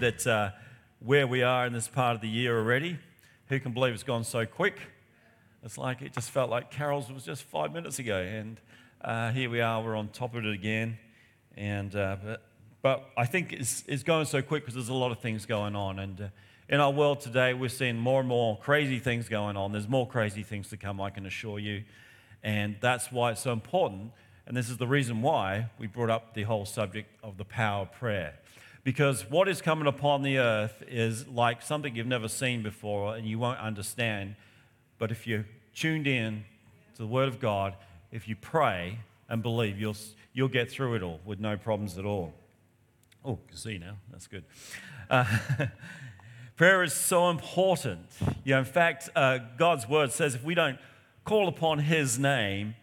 That uh, where we are in this part of the year already. Who can believe it's gone so quick? It's like it just felt like Carol's was just five minutes ago, and uh, here we are. We're on top of it again, and uh, but, but, I think it's, it's going so quick because there's a lot of things going on, and uh, in our world today, we're seeing more and more crazy things going on. There's more crazy things to come, I can assure you, and that's why it's so important. And this is the reason why we brought up the whole subject of the power of prayer. Because what is coming upon the earth is like something you've never seen before and you won't understand. But if you're tuned in to the Word of God, if you pray and believe, you'll, you'll get through it all with no problems at all. Oh, can see now. That's good. Uh, prayer is so important. You know, in fact, uh, God's Word says if we don't call upon His name,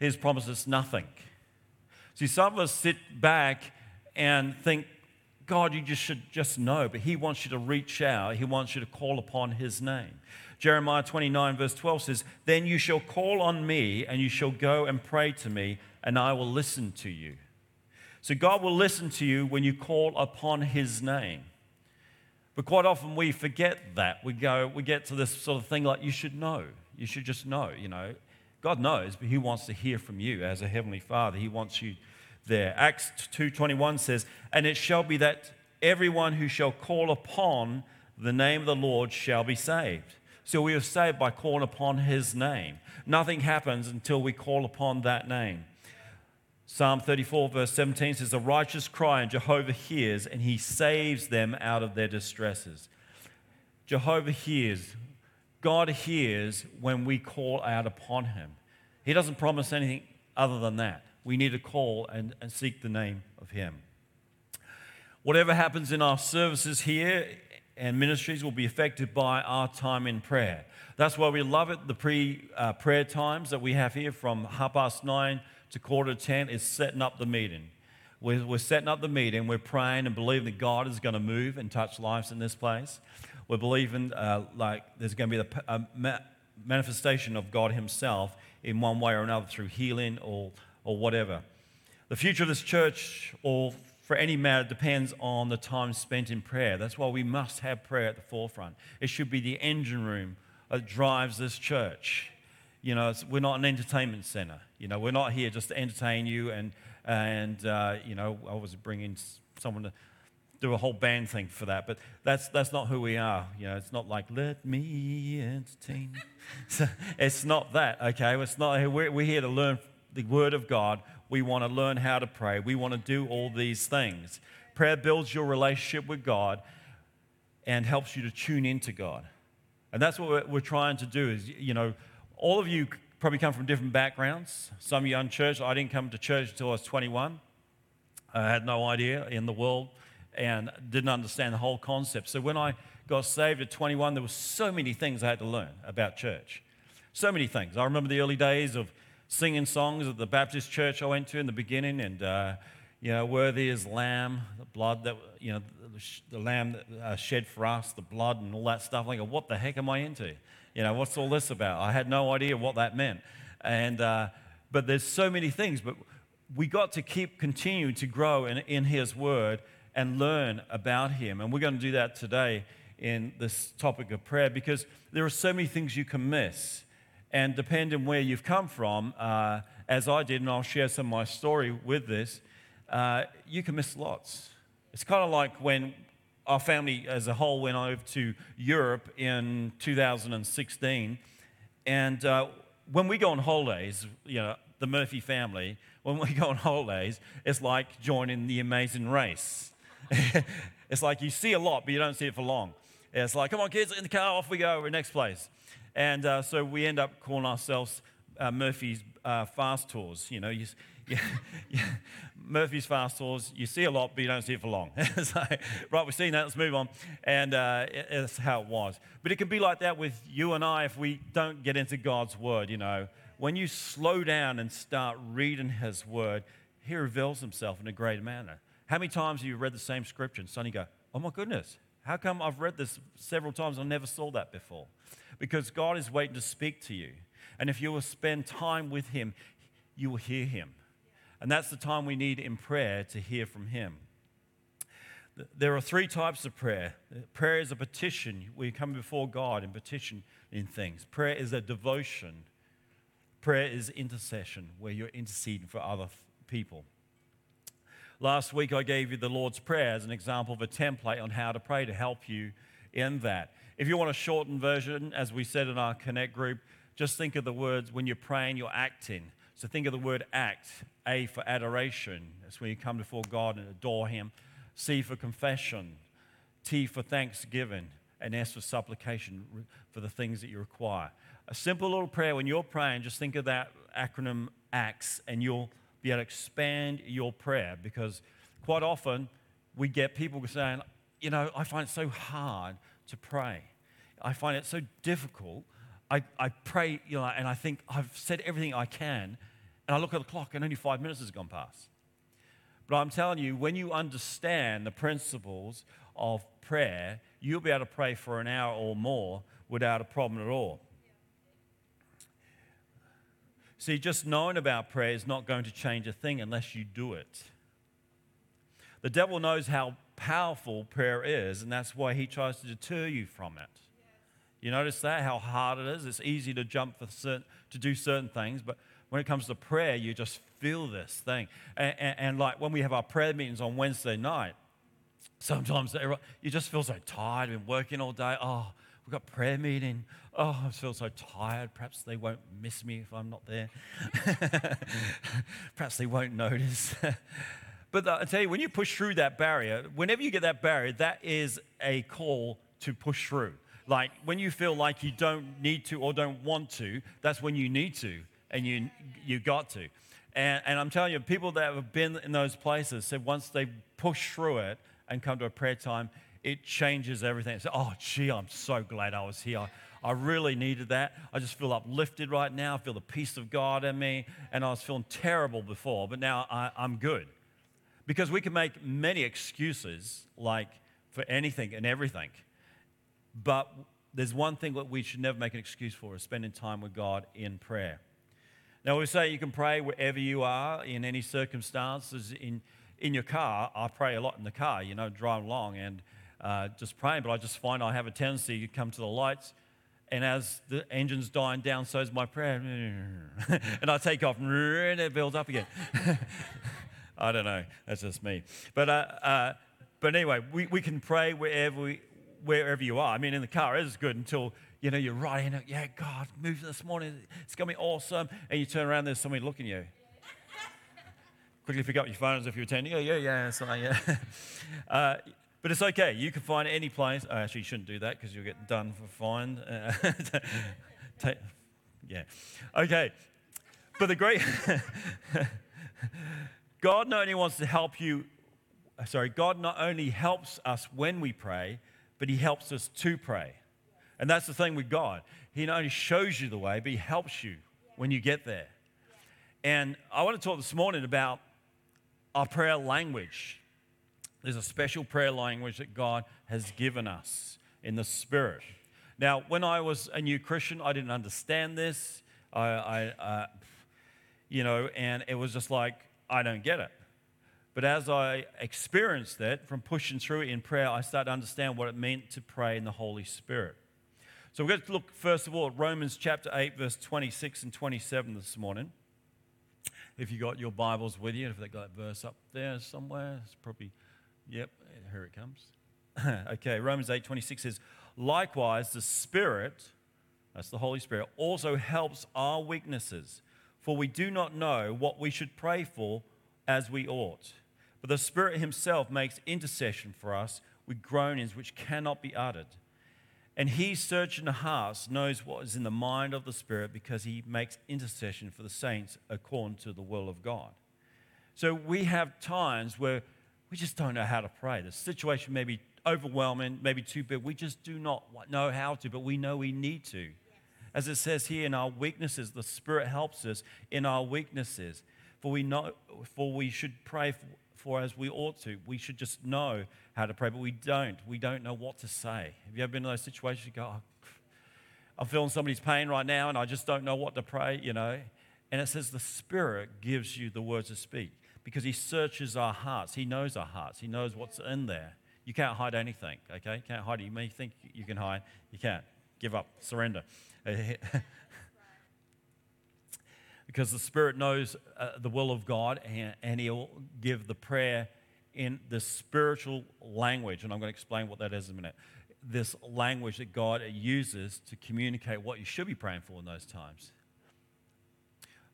His promises nothing. See, some of us sit back and think God, you just should just know, but He wants you to reach out. He wants you to call upon His name. Jeremiah 29, verse 12 says, Then you shall call on me, and you shall go and pray to me, and I will listen to you. So God will listen to you when you call upon His name. But quite often we forget that. We go, we get to this sort of thing like, you should know. You should just know, you know. God knows, but He wants to hear from you as a Heavenly Father. He wants you there. Acts 2:21 says, "And it shall be that everyone who shall call upon the name of the Lord shall be saved." So we are saved by calling upon his name. Nothing happens until we call upon that name. Psalm 34, verse 17 says, A righteous cry, and Jehovah hears, and he saves them out of their distresses. Jehovah hears. God hears when we call out upon him. He doesn't promise anything other than that we need to call and, and seek the name of Him. Whatever happens in our services here and ministries will be affected by our time in prayer. That's why we love it. The pre uh, prayer times that we have here from half past nine to quarter to ten is setting up the meeting. We're, we're setting up the meeting. We're praying and believing that God is going to move and touch lives in this place. We're believing uh, like there's going to be the ma- manifestation of God Himself in one way or another through healing or or whatever. The future of this church, or for any matter, depends on the time spent in prayer. That's why we must have prayer at the forefront. It should be the engine room that drives this church. You know, we're not an entertainment center. You know, we're not here just to entertain you and, and uh, you know, I was bringing someone to do a whole band thing for that, but that's, that's not who we are. You know, it's not like, let me entertain. it's not that, okay? It's not, we're, we're here to learn the Word of God. We want to learn how to pray. We want to do all these things. Prayer builds your relationship with God and helps you to tune into God. And that's what we're, trying to do is, you know, all of you probably come from different backgrounds. Some of you unchurched. I didn't come to church until I was 21. I had no idea in the world and didn't understand the whole concept. So when I got saved at 21, there were so many things I had to learn about church. So many things. I remember the early days of singing songs at the Baptist church I went to in the beginning, and uh, you know, worthy is Lamb, the blood that you know, the, the Lamb that uh, shed for us, the blood and all that stuff. Like, what the heck am I into? You know, what's all this about? I had no idea what that meant, and uh, but there's so many things. But we got to keep continuing to grow in, in His Word and learn about Him, and we're going to do that today in this topic of prayer because there are so many things you can miss and depending where you've come from, uh, as I did, and I'll share some of my story with this, uh, you can miss lots. It's kind of like when our family as a whole went over to Europe in 2016. And uh, when we go on holidays, you know, the Murphy family, when we go on holidays, it's like joining the amazing race. it's like you see a lot, but you don't see it for long. It's like, come on, kids, in the car, off we go, we're next place. And uh, so we end up calling ourselves uh, Murphy's uh, Fast Tours. You know, you, Murphy's Fast Tours, you see a lot, but you don't see it for long. right, we've seen that, let's move on. And uh, it, that's how it was. But it can be like that with you and I if we don't get into God's Word, you know. When you slow down and start reading His Word, He reveals Himself in a great manner. How many times have you read the same scripture and suddenly go, oh my goodness, how come I've read this several times and I never saw that before? Because God is waiting to speak to you. And if you will spend time with Him, you will hear Him. And that's the time we need in prayer to hear from Him. There are three types of prayer. Prayer is a petition. We come before God and petition in things. Prayer is a devotion. Prayer is intercession, where you're interceding for other people. Last week, I gave you the Lord's Prayer as an example of a template on how to pray to help you in that. If you want a shortened version, as we said in our Connect group, just think of the words when you're praying, you're acting. So think of the word act. A for adoration. That's when you come before God and adore Him. C for confession. T for thanksgiving. And S for supplication for the things that you require. A simple little prayer, when you're praying, just think of that acronym ACTS and you'll be able to expand your prayer because quite often we get people saying, you know, I find it so hard to pray. I find it so difficult. I, I pray, you know, and I think I've said everything I can, and I look at the clock and only five minutes has gone past. But I'm telling you, when you understand the principles of prayer, you'll be able to pray for an hour or more without a problem at all. See, just knowing about prayer is not going to change a thing unless you do it. The devil knows how powerful prayer is, and that's why he tries to deter you from it. You notice that, how hard it is? It's easy to jump for certain, to do certain things, but when it comes to prayer, you just feel this thing. And, and, and like when we have our prayer meetings on Wednesday night, sometimes you just feel so tired, been working all day. Oh, we've got prayer meeting. Oh, I feel so tired. Perhaps they won't miss me if I'm not there. Perhaps they won't notice. but I tell you, when you push through that barrier, whenever you get that barrier, that is a call to push through. Like when you feel like you don't need to or don't want to, that's when you need to and you, you got to. And, and I'm telling you, people that have been in those places said once they push through it and come to a prayer time, it changes everything. So, oh, gee, I'm so glad I was here. I really needed that. I just feel uplifted right now. I feel the peace of God in me. And I was feeling terrible before, but now I, I'm good. Because we can make many excuses, like for anything and everything. But there's one thing that we should never make an excuse for is spending time with God in prayer. Now, we say you can pray wherever you are, in any circumstances. In, in your car, I pray a lot in the car, you know, driving along and uh, just praying. But I just find I have a tendency to come to the lights, and as the engine's dying down, so is my prayer. and I take off, and it builds up again. I don't know, that's just me. But, uh, uh, but anyway, we, we can pray wherever, we, wherever you are. I mean, in the car, is good until you know, you're right in it. Yeah, God, move this morning. It's going to be awesome. And you turn around, there's somebody looking at you. Quickly pick up your phones if you're attending. Yeah, yeah, yeah. Something, yeah. Uh, but it's okay. You can find any place. Oh, actually, you shouldn't do that because you'll get done for fine. Uh, yeah. Okay. But the great God not only wants to help you, sorry, God not only helps us when we pray, but He helps us to pray. And that's the thing with God. He not only shows you the way, but He helps you when you get there. And I want to talk this morning about our prayer language. There's a special prayer language that God has given us in the Spirit. Now, when I was a new Christian, I didn't understand this. I, I uh, you know, and it was just like, I don't get it. But as I experienced that from pushing through it in prayer, I started to understand what it meant to pray in the Holy Spirit. So we're going to look first of all at Romans chapter 8, verse 26 and 27 this morning. If you got your Bibles with you, if they got that verse up there somewhere, it's probably, yep, here it comes. okay, Romans 8, 26 says, Likewise, the Spirit, that's the Holy Spirit, also helps our weaknesses, for we do not know what we should pray for as we ought. But the Spirit Himself makes intercession for us with groanings which cannot be uttered. And he, searching the hearts, knows what is in the mind of the Spirit because he makes intercession for the saints according to the will of God. So we have times where we just don't know how to pray. The situation may be overwhelming, maybe too big. We just do not know how to, but we know we need to. As it says here in our weaknesses, the Spirit helps us in our weaknesses. For we know, for we should pray for, for as we ought to. We should just know how to pray, but we don't. We don't know what to say. Have you ever been in those situations? You go, oh, I'm feeling somebody's pain right now and I just don't know what to pray, you know? And it says the Spirit gives you the words to speak because He searches our hearts. He knows our hearts, He knows what's in there. You can't hide anything, okay? You can't hide it. You may think you can hide. You can't. Give up. Surrender. because the Spirit knows uh, the will of God and, and He'll give the prayer in the spiritual language. And I'm going to explain what that is in a minute. This language that God uses to communicate what you should be praying for in those times.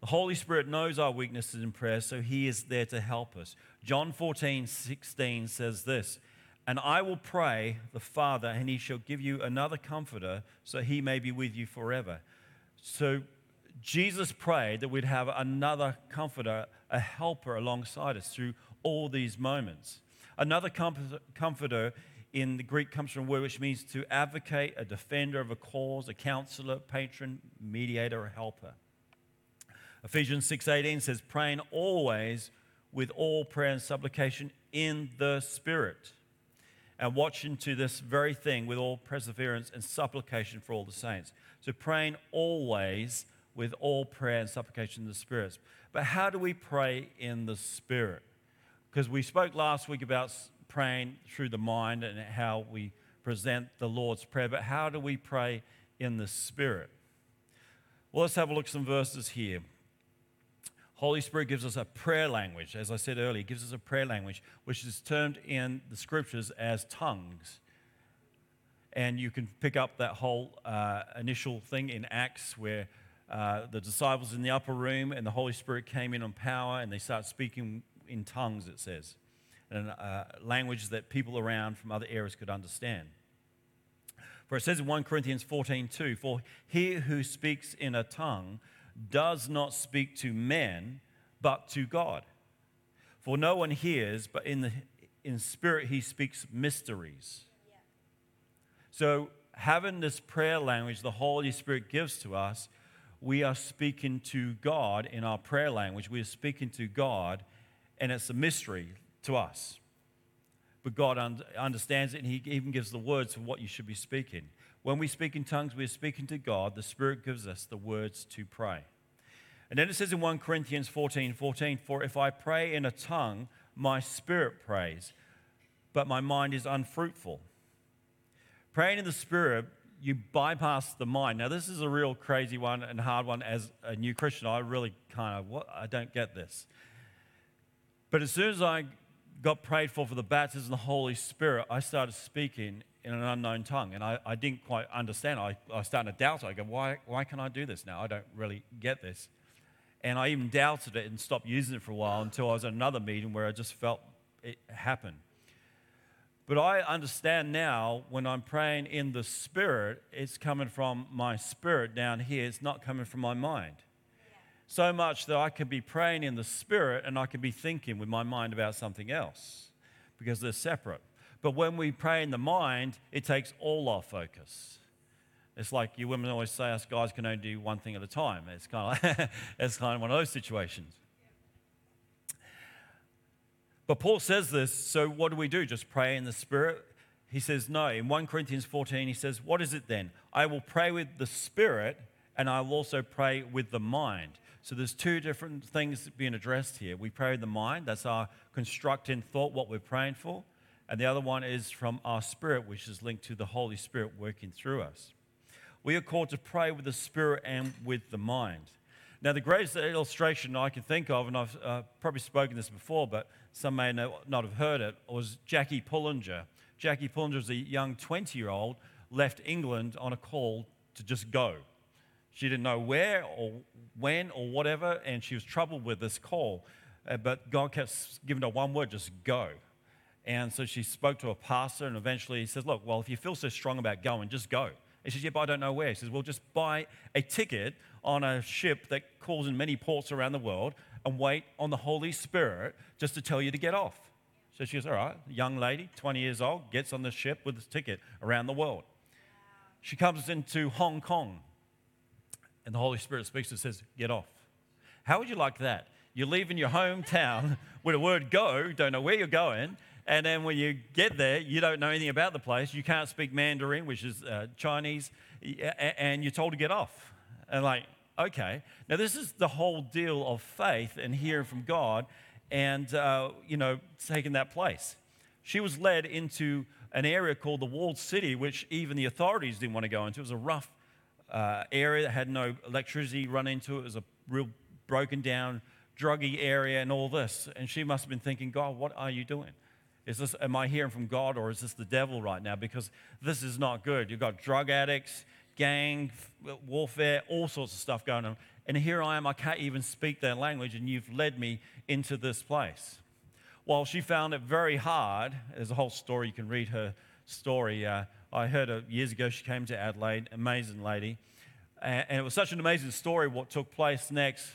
The Holy Spirit knows our weaknesses in prayer, so He is there to help us. John 14, 16 says this And I will pray the Father, and He shall give you another comforter, so He may be with you forever. So Jesus prayed that we'd have another comforter, a helper alongside us through all these moments. Another comforter in the Greek comes from a word which means to advocate, a defender of a cause, a counselor, patron, mediator, a helper. Ephesians 6:18 says praying always with all prayer and supplication in the spirit and watching to this very thing with all perseverance and supplication for all the saints. So praying always with all prayer and supplication in the spirit. But how do we pray in the spirit? Because we spoke last week about praying through the mind and how we present the Lord's Prayer, but how do we pray in the Spirit? Well, let's have a look at some verses here. Holy Spirit gives us a prayer language. As I said earlier, gives us a prayer language, which is termed in the scriptures as tongues. And you can pick up that whole uh, initial thing in Acts where uh, the disciples in the upper room and the Holy Spirit came in on power and they start speaking in tongues, it says, and uh, language that people around from other areas could understand. For it says in 1 Corinthians 14 2, For he who speaks in a tongue does not speak to men, but to God. For no one hears, but in, the, in spirit he speaks mysteries. So, having this prayer language the Holy Spirit gives to us, we are speaking to God in our prayer language. We are speaking to God, and it's a mystery to us. But God un- understands it, and He even gives the words for what you should be speaking. When we speak in tongues, we're speaking to God. The Spirit gives us the words to pray. And then it says in 1 Corinthians 14 14, For if I pray in a tongue, my spirit prays, but my mind is unfruitful. Praying in the Spirit, you bypass the mind. Now, this is a real crazy one and hard one as a new Christian. I really kind of, what? I don't get this. But as soon as I got prayed for for the baptism of the Holy Spirit, I started speaking in an unknown tongue. And I, I didn't quite understand. I, I was starting to doubt. I go, why, why can I do this now? I don't really get this. And I even doubted it and stopped using it for a while until I was at another meeting where I just felt it happen. But I understand now when I'm praying in the spirit, it's coming from my spirit down here, it's not coming from my mind. So much that I could be praying in the spirit and I could be thinking with my mind about something else because they're separate. But when we pray in the mind, it takes all our focus. It's like you women always say, us guys can only do one thing at a time. It's kind of, it's kind of one of those situations. But Paul says this, so what do we do? Just pray in the Spirit? He says, no. In 1 Corinthians 14, he says, what is it then? I will pray with the Spirit and I will also pray with the mind. So there's two different things being addressed here. We pray with the mind, that's our constructing thought, what we're praying for. And the other one is from our spirit, which is linked to the Holy Spirit working through us. We are called to pray with the spirit and with the mind. Now, the greatest illustration I can think of, and I've uh, probably spoken this before, but some may not have heard it, was Jackie Pullinger. Jackie Pullinger was a young 20 year old, left England on a call to just go. She didn't know where or when or whatever, and she was troubled with this call. Uh, but God kept giving her one word just go. And so she spoke to a pastor, and eventually he says, Look, well, if you feel so strong about going, just go. And she says, Yeah, but I don't know where. He says, Well, just buy a ticket on a ship that calls in many ports around the world and wait on the Holy Spirit just to tell you to get off. So she goes, All right, young lady, 20 years old, gets on the ship with a ticket around the world. She comes into Hong Kong, and the Holy Spirit speaks and says, Get off. How would you like that? You're leaving your hometown with a word go, don't know where you're going, and then when you get there, you don't know anything about the place. You can't speak Mandarin, which is uh, Chinese, and you're told to get off. And like, okay. Now, this is the whole deal of faith and hearing from God and, uh, you know, taking that place. she was led into an area called the Walled City, which even the authorities didn't want to go into. It was a rough uh, area that had no electricity run into it. It was a real broken down, druggy area, and all this. And she must have been thinking, God, what are you doing? Is this, am I hearing from God or is this the devil right now? Because this is not good. You've got drug addicts, gang warfare, all sorts of stuff going on. And here I am, I can't even speak their language, and you've led me into this place. Well, she found it very hard, there's a whole story, you can read her story. Uh, I heard her years ago, she came to Adelaide, amazing lady. And it was such an amazing story what took place next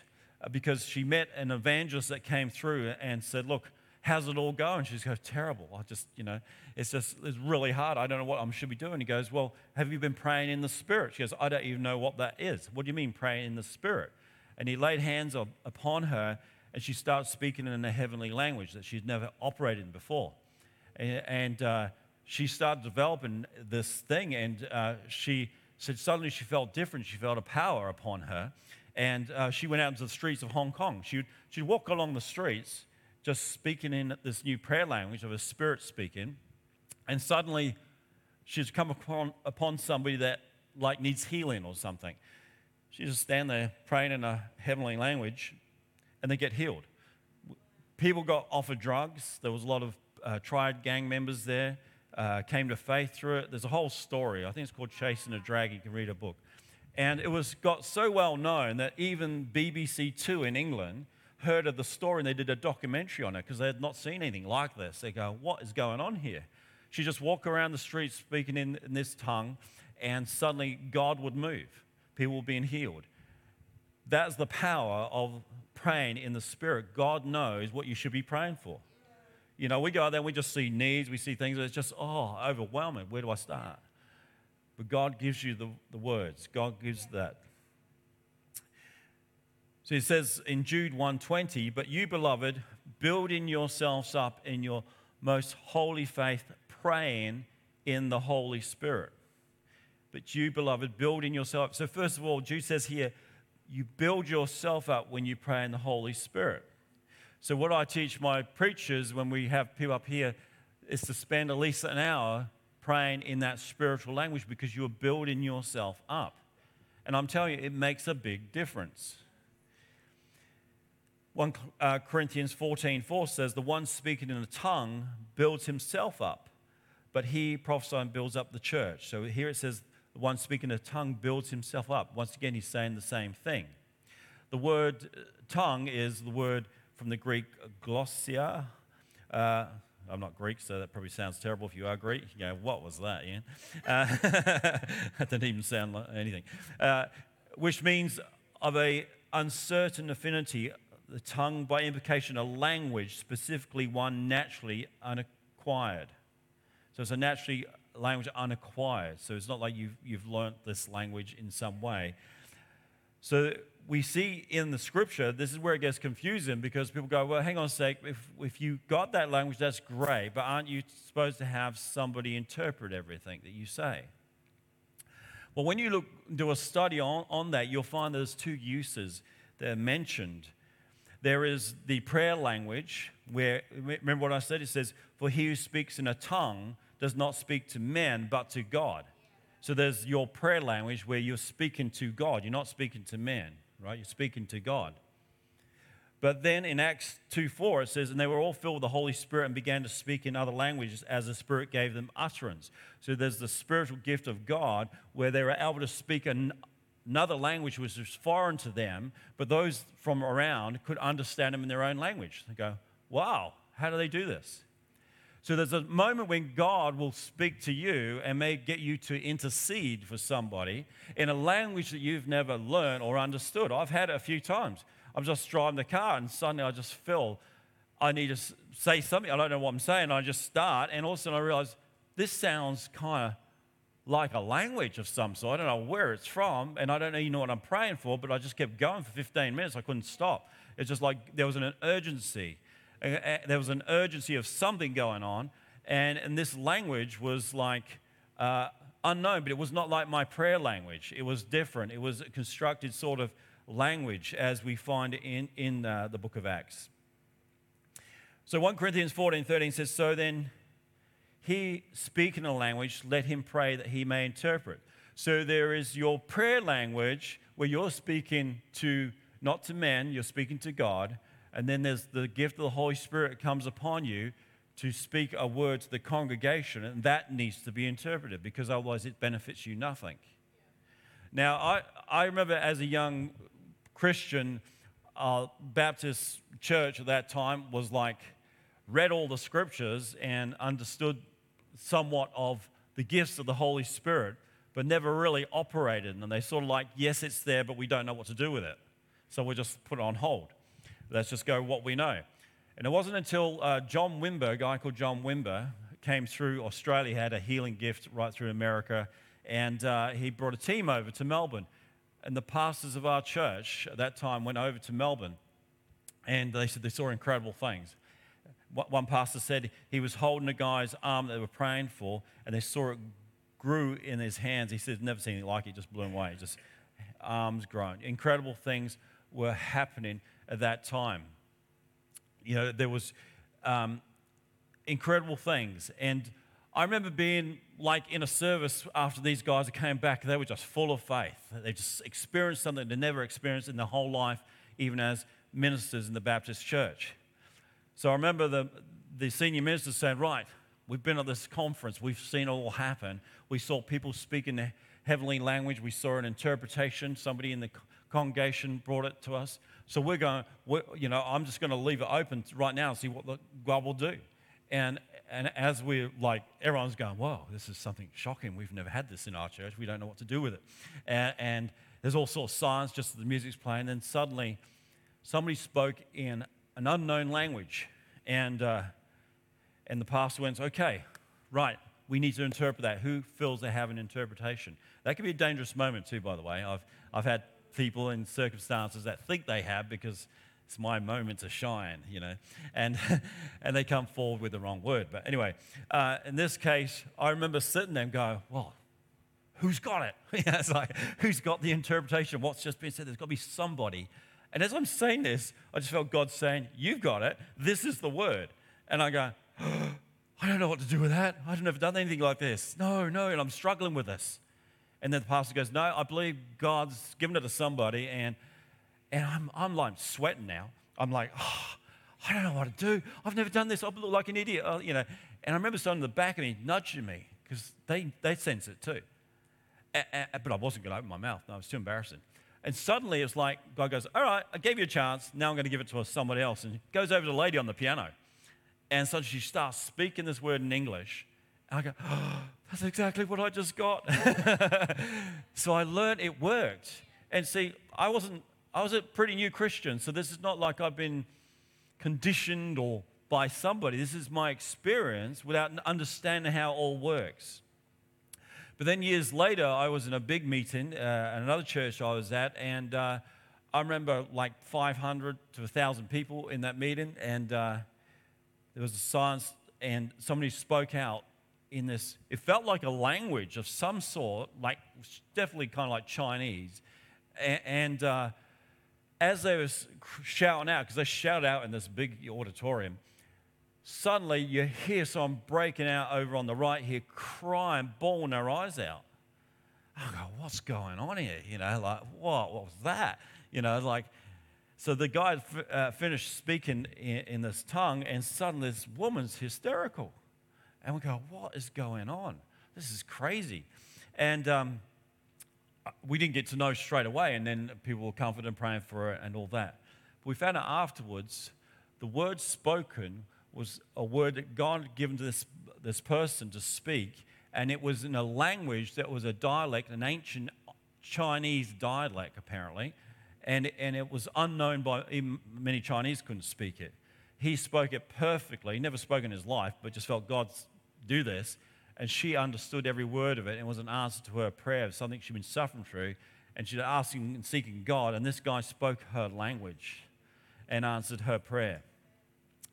uh, because she met an evangelist that came through and said, Look, how's it all going? She goes, terrible. I just, you know, it's just, it's really hard. I don't know what I should be doing. He goes, well, have you been praying in the Spirit? She goes, I don't even know what that is. What do you mean praying in the Spirit? And he laid hands upon her and she starts speaking in a heavenly language that she'd never operated in before. And, and uh, she started developing this thing and uh, she said suddenly she felt different. She felt a power upon her. And uh, she went out into the streets of Hong Kong. She'd, she'd walk along the streets just speaking in this new prayer language of a spirit speaking, and suddenly she's come upon, upon somebody that like needs healing or something. She just stand there praying in a heavenly language, and they get healed. People got offered drugs. There was a lot of uh, triad gang members there. Uh, came to faith through it. There's a whole story. I think it's called Chasing a Dragon. You can read a book. And it was got so well known that even BBC Two in England heard of the story and they did a documentary on it because they had not seen anything like this. They go, What is going on here? She just walked around the street speaking in, in this tongue, and suddenly God would move. People were being healed. That's the power of praying in the Spirit. God knows what you should be praying for. You know, we go out there and we just see needs, we see things, it's just, oh, overwhelming. Where do I start? But God gives you the, the words, God gives that so he says in Jude 120, but you, beloved, building yourselves up in your most holy faith, praying in the Holy Spirit. But you, beloved, building yourself. So, first of all, Jude says here, you build yourself up when you pray in the Holy Spirit. So, what I teach my preachers when we have people up here is to spend at least an hour praying in that spiritual language because you're building yourself up. And I'm telling you, it makes a big difference. 1 uh, Corinthians 14 4 says, The one speaking in a tongue builds himself up, but he prophesying builds up the church. So here it says, The one speaking in a tongue builds himself up. Once again, he's saying the same thing. The word uh, tongue is the word from the Greek glossia. Uh, I'm not Greek, so that probably sounds terrible if you are Greek. You what was that, Ian? Uh, that didn't even sound like anything. Uh, which means of a uncertain affinity the tongue, by implication, a language, specifically one naturally unacquired. So it's a naturally language unacquired. So it's not like you've, you've learnt this language in some way. So we see in the scripture, this is where it gets confusing because people go, well, hang on a sec, if, if you got that language, that's great, but aren't you supposed to have somebody interpret everything that you say? Well, when you look, do a study on, on that, you'll find there's two uses that are mentioned. There is the prayer language, where, remember what I said? It says, For he who speaks in a tongue does not speak to men, but to God. So there's your prayer language where you're speaking to God. You're not speaking to men, right? You're speaking to God. But then in Acts 2 4, it says, And they were all filled with the Holy Spirit and began to speak in other languages as the Spirit gave them utterance. So there's the spiritual gift of God where they were able to speak an another language which was foreign to them, but those from around could understand them in their own language. They go, wow, how do they do this? So there's a moment when God will speak to you and may get you to intercede for somebody in a language that you've never learned or understood. I've had it a few times. I'm just driving the car and suddenly I just feel I need to say something. I don't know what I'm saying. I just start and all of a sudden I realize this sounds kind of like a language of some sort. I don't know where it's from, and I don't even know what I'm praying for, but I just kept going for 15 minutes. I couldn't stop. It's just like there was an urgency. There was an urgency of something going on, and, and this language was like uh, unknown, but it was not like my prayer language. It was different. It was a constructed sort of language as we find in, in uh, the book of Acts. So 1 Corinthians 14 13 says, So then he speak in a language, let him pray that he may interpret. So there is your prayer language where you're speaking to not to men, you're speaking to God. And then there's the gift of the Holy Spirit comes upon you to speak a word to the congregation, and that needs to be interpreted because otherwise it benefits you nothing. Now, I, I remember as a young Christian, uh, Baptist church at that time was like, read all the scriptures and understood somewhat of the gifts of the Holy Spirit, but never really operated. And they sort of like, yes, it's there, but we don't know what to do with it. So we'll just put it on hold. Let's just go what we know. And it wasn't until uh, John Wimber, a guy called John Wimber, came through Australia, had a healing gift right through America, and uh, he brought a team over to Melbourne. And the pastors of our church at that time went over to Melbourne, and they said they saw incredible things. One pastor said he was holding a guy's arm that they were praying for, and they saw it grew in his hands. He said, never seen anything like it, just blew him away, just arms grown. Incredible things were happening at that time you know, there was um, incredible things. And I remember being like in a service after these guys came back, they were just full of faith. They just experienced something they never experienced in their whole life, even as ministers in the Baptist church. So I remember the, the senior minister saying, Right, we've been at this conference, we've seen it all happen. We saw people speak in the heavenly language, we saw an interpretation, somebody in the congregation brought it to us. So we're going, we're, you know, I'm just going to leave it open right now and see what the, God will do. And, and as we're like, everyone's going, whoa, this is something shocking. We've never had this in our church. We don't know what to do with it. And, and there's all sorts of signs, just the music's playing. And then suddenly somebody spoke in an unknown language. And, uh, and the pastor went, okay, right, we need to interpret that. Who feels they have an interpretation? That could be a dangerous moment, too, by the way. I've, I've had people in circumstances that think they have because it's my moment to shine, you know, and, and they come forward with the wrong word. But anyway, uh, in this case, I remember sitting there and going, well, who's got it? it's like, who's got the interpretation? What's just been said? There's got to be somebody. And as I'm saying this, I just felt God saying, You've got it. This is the word. And I go, oh, I don't know what to do with that. I've never done anything like this. No, no. And I'm struggling with this. And then the pastor goes, No, I believe God's given it to somebody. And, and I'm, I'm like sweating now. I'm like, oh, I don't know what to do. I've never done this. I look like an idiot. Uh, you know. And I remember someone in the back of me nudging me because they, they sense it too. A, a, but I wasn't going to open my mouth. No, it was too embarrassing. And suddenly it's like God goes, All right, I gave you a chance. Now I'm going to give it to somebody else. And goes over to the lady on the piano. And suddenly she starts speaking this word in English. And I go, oh, that's exactly what I just got. so I learned it worked. And see, I wasn't, I was a pretty new Christian, so this is not like I've been conditioned or by somebody. This is my experience without understanding how it all works. But then years later, I was in a big meeting uh, at another church I was at, and uh, I remember like 500 to 1,000 people in that meeting, and uh, there was a silence, and somebody spoke out in this, it felt like a language of some sort, like definitely kind of like Chinese. And, and uh, as they were shouting out, because they shout out in this big auditorium, suddenly you hear someone breaking out over on the right here, crying, bawling their eyes out. I go, what's going on here? You know, like, what? What was that? You know, like, so the guy uh, finished speaking in, in this tongue, and suddenly this woman's hysterical. And we go, what is going on? This is crazy. And um, we didn't get to know straight away, and then people were comforted and praying for it and all that. But we found out afterwards the words spoken was a word that God had given to this, this person to speak, and it was in a language that was a dialect, an ancient Chinese dialect, apparently, and, and it was unknown by many Chinese couldn't speak it. He spoke it perfectly, he never spoke in his life, but just felt God do this. And she understood every word of it and was an answer to her prayer of something she'd been suffering through. And she'd asking and seeking God. And this guy spoke her language and answered her prayer.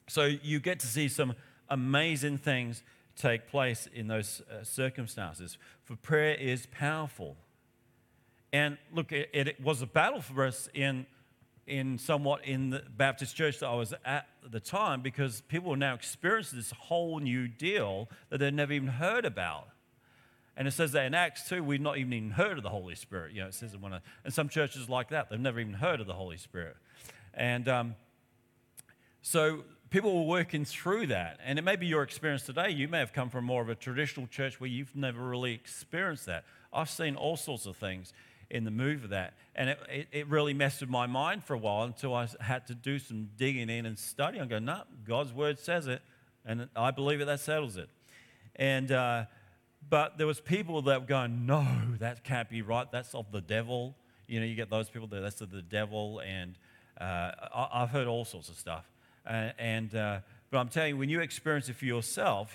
So you get to see some amazing things take place in those uh, circumstances. For prayer is powerful. And look, it, it, was a battle for us in in somewhat in the Baptist church that I was at the time because people were now experiencing this whole new deal that they'd never even heard about. And it says that in Acts 2, we've not even heard of the Holy Spirit. You know, it says in one of, and some churches like that, they've never even heard of the Holy Spirit. And um, so people were working through that. And it may be your experience today. You may have come from more of a traditional church where you've never really experienced that. I've seen all sorts of things in the move of that. And it, it, it, really messed with my mind for a while until I had to do some digging in and studying. I go, no, God's word says it, and I believe it, that settles it. And, uh, but there was people that were going, no, that can't be right. That's of the devil. You know, you get those people that that's of the devil. And uh, I, have heard all sorts of stuff. Uh, and, uh, but I'm telling you, when you experience it for yourself,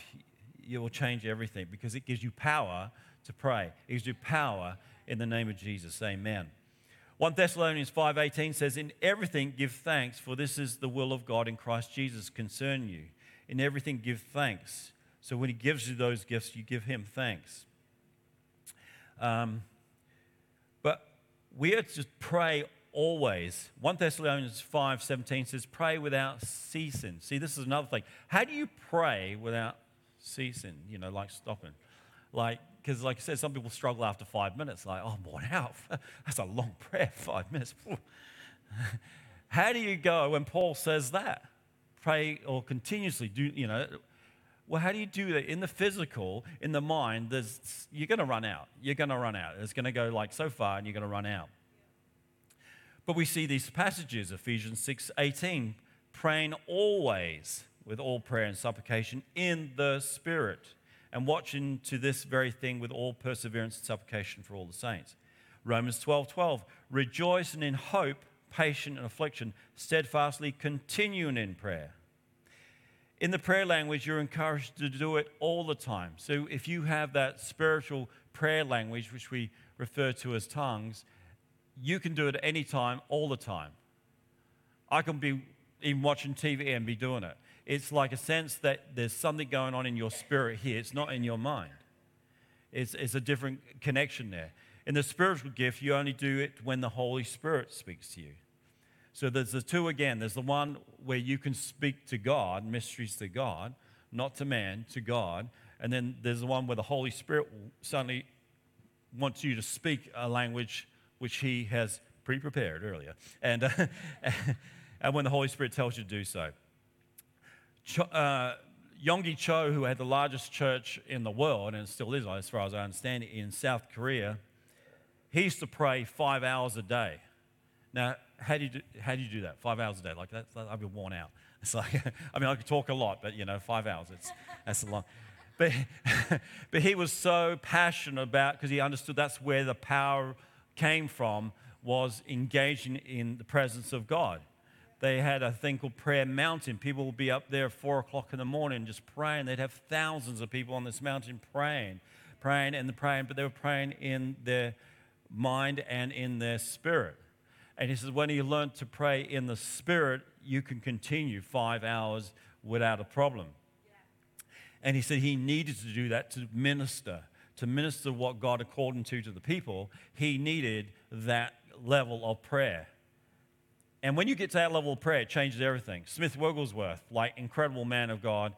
you will change everything because it gives you power to pray. It gives you power in the name of Jesus. Amen. 1 Thessalonians 5:18 says in everything give thanks for this is the will of God in Christ Jesus concern you. In everything give thanks so when He gives you those gifts, you give Him thanks. Um, but we are to pray always. 1 Thessalonians 5 17 says, Pray without ceasing. See, this is another thing. How do you pray without ceasing? You know, like stopping. Like, because like I said, some people struggle after five minutes, like, oh, I'm worn out. That's a long prayer, five minutes. How do you go when Paul says that? Pray or continuously do, you know, well, how do you do that in the physical, in the mind? There's, you're going to run out. You're going to run out. It's going to go like so far, and you're going to run out. But we see these passages, Ephesians 6 18, praying always with all prayer and supplication in the Spirit, and watching to this very thing with all perseverance and supplication for all the saints. Romans 12 12, rejoicing in hope, patient in affliction, steadfastly continuing in prayer in the prayer language, you're encouraged to do it all the time. So if you have that spiritual prayer language, which we refer to as tongues, you can do it any time, all the time. I can be even watching TV and be doing it. It's like a sense that there's something going on in your spirit here. It's not in your mind. It's, it's a different connection there. In the spiritual gift, you only do it when the Holy Spirit speaks to you. So there's the two again. There's the one where you can speak to God, mysteries to God, not to man, to God. And then there's the one where the Holy Spirit suddenly wants you to speak a language which He has pre prepared earlier. And, uh, and when the Holy Spirit tells you to do so. Cho, uh, Yonggi Cho, who had the largest church in the world, and still is, as far as I understand in South Korea, he used to pray five hours a day. Now, how do you do, how do, you do that? Five hours a day, like that, I'd be worn out. It's like, I mean, I could talk a lot, but you know, five hours, it's, that's a long. But, but he was so passionate about, because he understood that's where the power came from, was engaging in the presence of God. They had a thing called Prayer Mountain. People would be up there at four o'clock in the morning just praying. They'd have thousands of people on this mountain praying, praying and praying, but they were praying in their mind and in their spirit. And he says, when you learn to pray in the Spirit, you can continue five hours without a problem. Yeah. And he said he needed to do that to minister, to minister what God had called him to to the people. He needed that level of prayer. And when you get to that level of prayer, it changes everything. Smith Wigglesworth, like incredible man of God,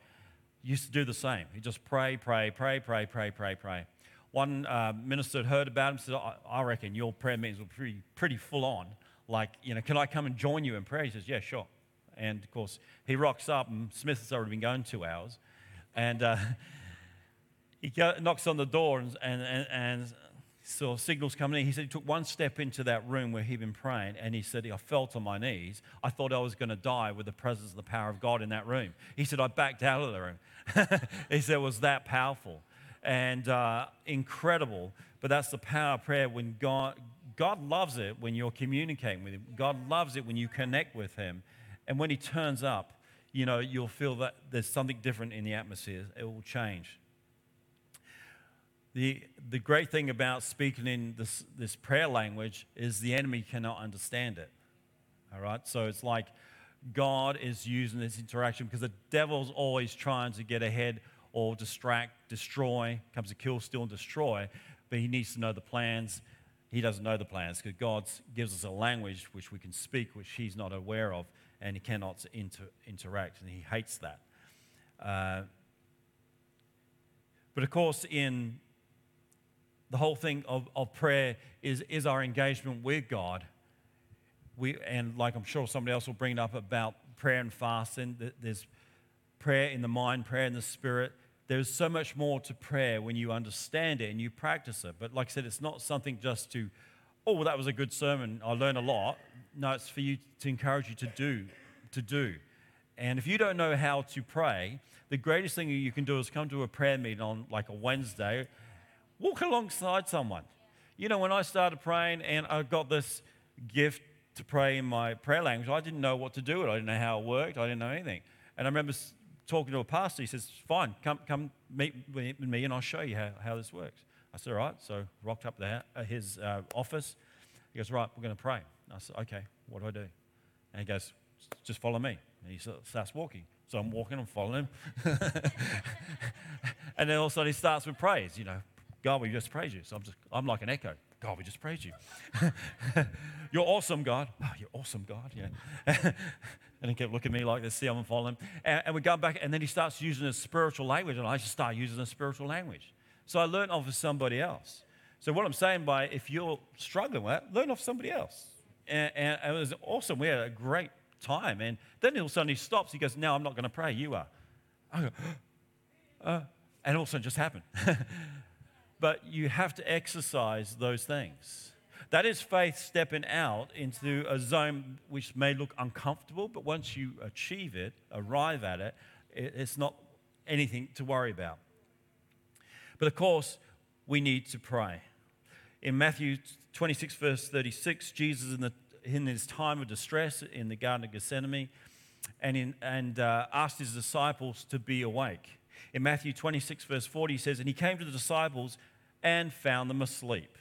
used to do the same. He just pray, pray, pray, pray, pray, pray, pray. One uh, minister had heard about him said, I, I reckon your prayer meetings were pretty, pretty full on like, you know, can I come and join you in prayer? He says, yeah, sure. And of course, he rocks up, and Smith has already been going two hours. And uh, he knocks on the door and, and, and, and saw signals coming in. He said he took one step into that room where he'd been praying, and he said, I fell to my knees. I thought I was going to die with the presence and the power of God in that room. He said, I backed out of the room. he said, it was that powerful and uh, incredible. But that's the power of prayer when God, God loves it when you're communicating with Him. God loves it when you connect with Him. And when He turns up, you know, you'll feel that there's something different in the atmosphere. It will change. The, the great thing about speaking in this, this prayer language is the enemy cannot understand it. All right? So it's like God is using this interaction because the devil's always trying to get ahead or distract, destroy, comes to kill, steal, and destroy. But he needs to know the plans he doesn't know the plans because God gives us a language which we can speak, which he's not aware of, and he cannot inter- interact, and he hates that. Uh, but of course, in the whole thing of, of prayer is, is our engagement with God. We, and like I'm sure somebody else will bring it up about prayer and fasting, there's prayer in the mind, prayer in the spirit. There's so much more to prayer when you understand it and you practice it. But like I said, it's not something just to, oh, well, that was a good sermon. I learned a lot. No, it's for you to encourage you to do, to do. And if you don't know how to pray, the greatest thing you can do is come to a prayer meeting on like a Wednesday, walk alongside someone. You know, when I started praying and I got this gift to pray in my prayer language, I didn't know what to do it. I didn't know how it worked. I didn't know anything. And I remember talking to a pastor. He says, Fine, come, come meet with me and I'll show you how, how this works. I said, All right. So rocked up there at his uh, office. He goes, Right, we're going to pray. I said, Okay, what do I do? And he goes, Just follow me. And he starts walking. So I'm walking, I'm following him. and then all of a sudden he starts with praise, you know, God, we just praise you. So I'm just, I'm like an echo. God, we just praise you. you're awesome, God. Oh, you're awesome, God. Yeah. and he kept looking at me like this, see I'm following him. And, and we go back, and then he starts using a spiritual language, and I just start using a spiritual language. So I learned off of somebody else. So what I'm saying by if you're struggling with that, learn off somebody else. And, and, and it was awesome. We had a great time. And then he stops. He goes, Now I'm not going to pray. You are. I go, uh, and all of a sudden just happened. but you have to exercise those things. That is faith stepping out into a zone which may look uncomfortable, but once you achieve it, arrive at it, it's not anything to worry about. But of course, we need to pray. In Matthew 26, verse 36, Jesus in the in his time of distress in the Garden of Gethsemane and, in, and uh, asked his disciples to be awake. In Matthew 26, verse 40, he says, And he came to the disciples and found them asleep.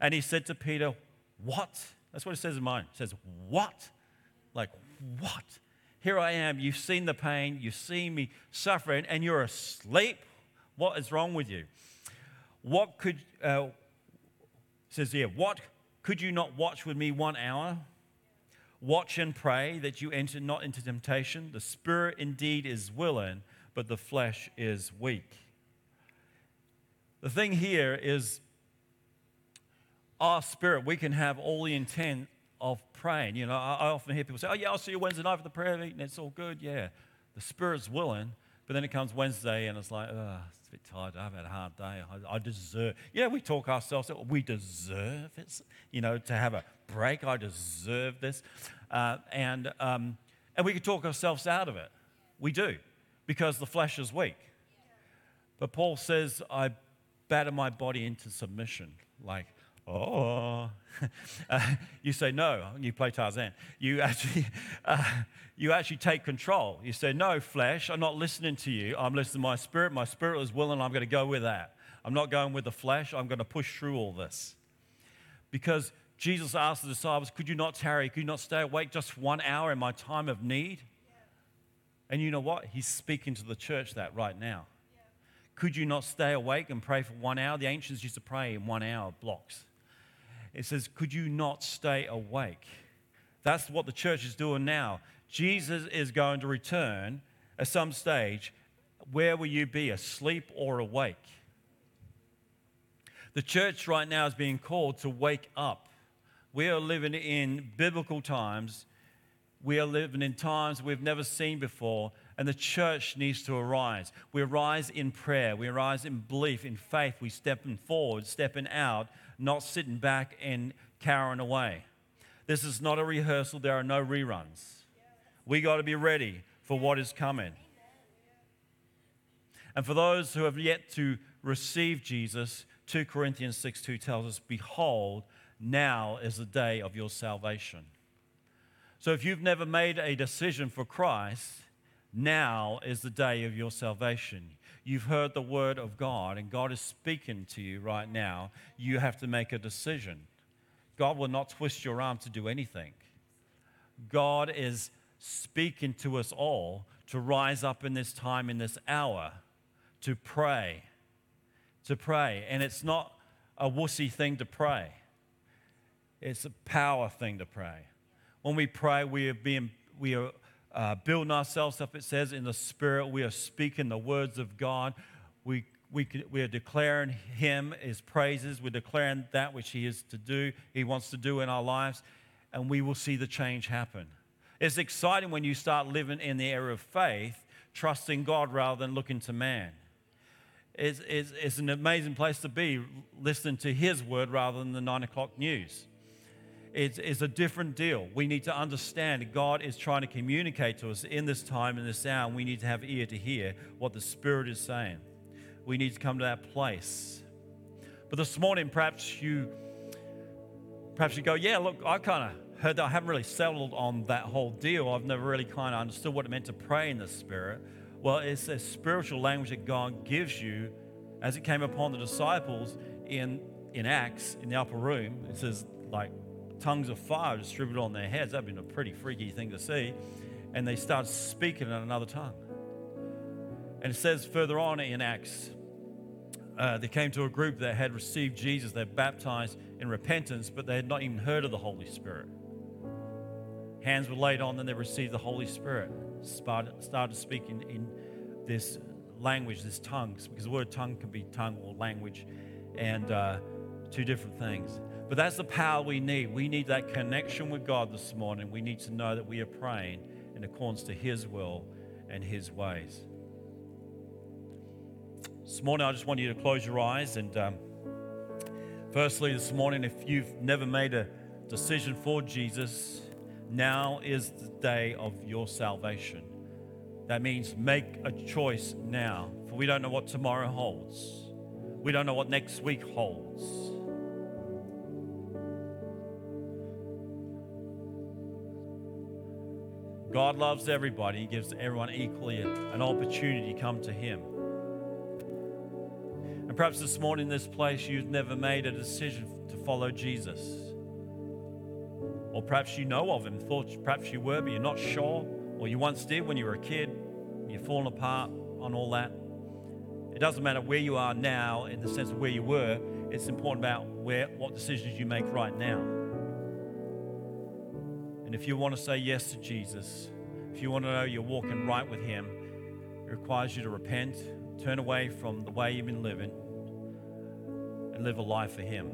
And he said to Peter, What? That's what it says in mine. It says, What? Like, what? Here I am. You've seen the pain. You've seen me suffering, and you're asleep. What is wrong with you? What could, uh, says here, what could you not watch with me one hour? Watch and pray that you enter not into temptation. The spirit indeed is willing, but the flesh is weak. The thing here is our spirit, we can have all the intent of praying. You know, I, often hear people say, Oh, yeah, I'll see you Wednesday night for the prayer meeting. It's all good. Yeah. The spirit's willing, but then it comes Wednesday and it's like, oh, it's a bit tired. I've had a hard day. I, I deserve. Yeah, we talk ourselves. We deserve it. You know, to have a break. I deserve this, uh, and um, and we can talk ourselves out of it. We do, because the flesh is weak. But Paul says, I batter my body into submission. Like, oh, uh, you say no, you play Tarzan. You actually, uh, you actually take control. You say, no, flesh, I'm not listening to you. I'm listening to my spirit. My spirit is willing. I'm going to go with that. I'm not going with the flesh. I'm going to push through all this. Because Jesus asked the disciples, could you not tarry? Could you not stay awake just one hour in my time of need? And you know what? He's speaking to the church that right now. Could you not stay awake and pray for one hour? The ancients used to pray in one hour blocks. It says, Could you not stay awake? That's what the church is doing now. Jesus is going to return at some stage. Where will you be, asleep or awake? The church right now is being called to wake up. We are living in biblical times. We are living in times we've never seen before, and the church needs to arise. We arise in prayer, we arise in belief, in faith. We stepping forward, stepping out, not sitting back and cowering away. This is not a rehearsal, there are no reruns. We got to be ready for what is coming. And for those who have yet to receive Jesus, 2 Corinthians 6 2 tells us, Behold, now is the day of your salvation. So if you've never made a decision for Christ, now is the day of your salvation. You've heard the word of God, and God is speaking to you right now. You have to make a decision. God will not twist your arm to do anything. God is speaking to us all to rise up in this time, in this hour, to pray. To pray. And it's not a wussy thing to pray. It's a power thing to pray. When we pray, we are being we are uh, building ourselves up. It says in the spirit, we are speaking the words of God. We we, we are declaring Him, His praises. We're declaring that which He is to do, He wants to do in our lives, and we will see the change happen. It's exciting when you start living in the area of faith, trusting God rather than looking to man. It's, it's, it's an amazing place to be, listening to His word rather than the nine o'clock news. It's, it's a different deal. We need to understand God is trying to communicate to us in this time, in this hour, we need to have ear to hear what the Spirit is saying we need to come to that place. But this morning, perhaps you, perhaps you go, yeah, look, I kind of heard that. I haven't really settled on that whole deal. I've never really kind of understood what it meant to pray in the Spirit. Well, it's a spiritual language that God gives you as it came upon the disciples in, in Acts in the upper room. It says, like, tongues of fire distributed on their heads. That'd been a pretty freaky thing to see. And they start speaking in another tongue. And it says further on in Acts, uh, they came to a group that had received Jesus. They're baptized in repentance, but they had not even heard of the Holy Spirit. Hands were laid on them, they received the Holy Spirit. Started, started speaking in this language, this tongues, because the word tongue can be tongue or language, and uh, two different things. But that's the power we need. We need that connection with God this morning. We need to know that we are praying in accordance to His will and His ways. This morning, I just want you to close your eyes. And um, firstly, this morning, if you've never made a decision for Jesus, now is the day of your salvation. That means make a choice now, for we don't know what tomorrow holds. We don't know what next week holds. God loves everybody. He gives everyone equally an opportunity to come to Him. And perhaps this morning in this place, you've never made a decision to follow Jesus. Or perhaps you know of him, thought perhaps you were, but you're not sure. Or you once did when you were a kid, you've fallen apart on all that. It doesn't matter where you are now in the sense of where you were, it's important about where, what decisions you make right now. And if you want to say yes to Jesus, if you want to know you're walking right with Him, it requires you to repent, turn away from the way you've been living, and live a life for Him.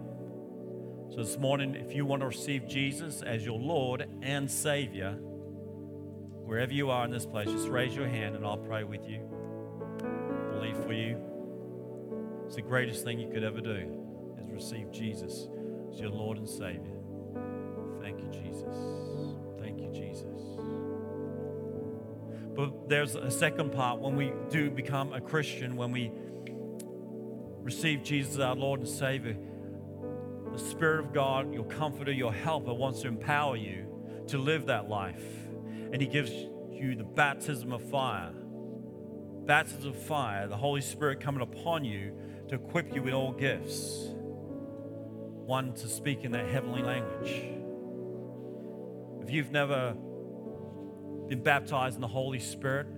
So this morning, if you want to receive Jesus as your Lord and Savior, wherever you are in this place, just raise your hand and I'll pray with you. Believe for you. It's the greatest thing you could ever do is receive Jesus as your Lord and Savior. Thank you, Jesus. But there's a second part when we do become a Christian, when we receive Jesus as our Lord and Savior, the Spirit of God, your comforter, your helper, wants to empower you to live that life. And He gives you the baptism of fire. Baptism of fire, the Holy Spirit coming upon you to equip you with all gifts. One to speak in that heavenly language. If you've never been baptized in the Holy Spirit,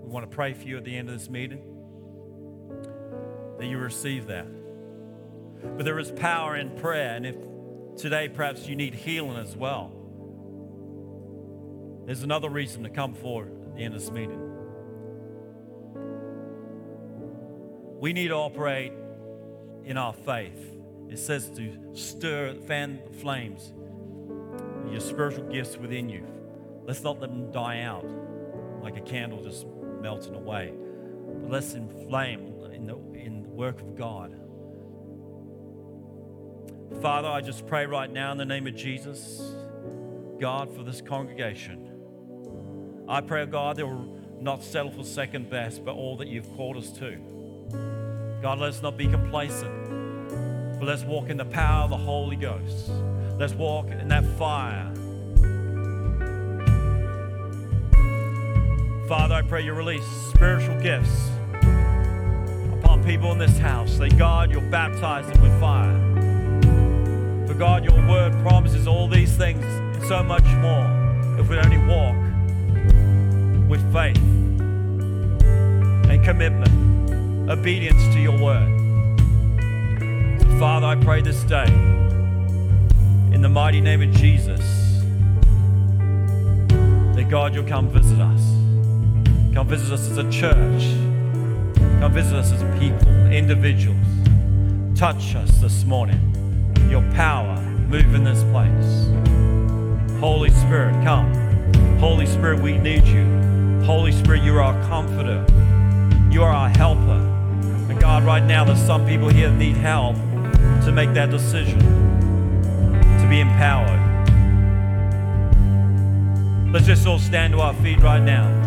we want to pray for you at the end of this meeting that you receive that. But there is power in prayer, and if today perhaps you need healing as well, there's another reason to come forward at the end of this meeting. We need to operate in our faith. It says to stir, fan the flames, your spiritual gifts within you. Let's not let them die out like a candle just melting away. But let's inflame in the in the work of God. Father, I just pray right now in the name of Jesus, God, for this congregation. I pray, oh God, they will not settle for second best, but all that you've called us to. God, let's not be complacent, but let's walk in the power of the Holy Ghost. Let's walk in that fire. Father, I pray you release spiritual gifts upon people in this house that God, you'll baptize them with fire. For God, your word promises all these things and so much more if we only walk with faith and commitment, obedience to your word. Father, I pray this day in the mighty name of Jesus, that God, you'll come visit us. Come visit us as a church. Come visit us as people, individuals. Touch us this morning. Your power, move in this place. Holy Spirit, come. Holy Spirit, we need you. Holy Spirit, you are our comforter. You are our helper. And God, right now, there's some people here that need help to make that decision, to be empowered. Let's just all stand to our feet right now.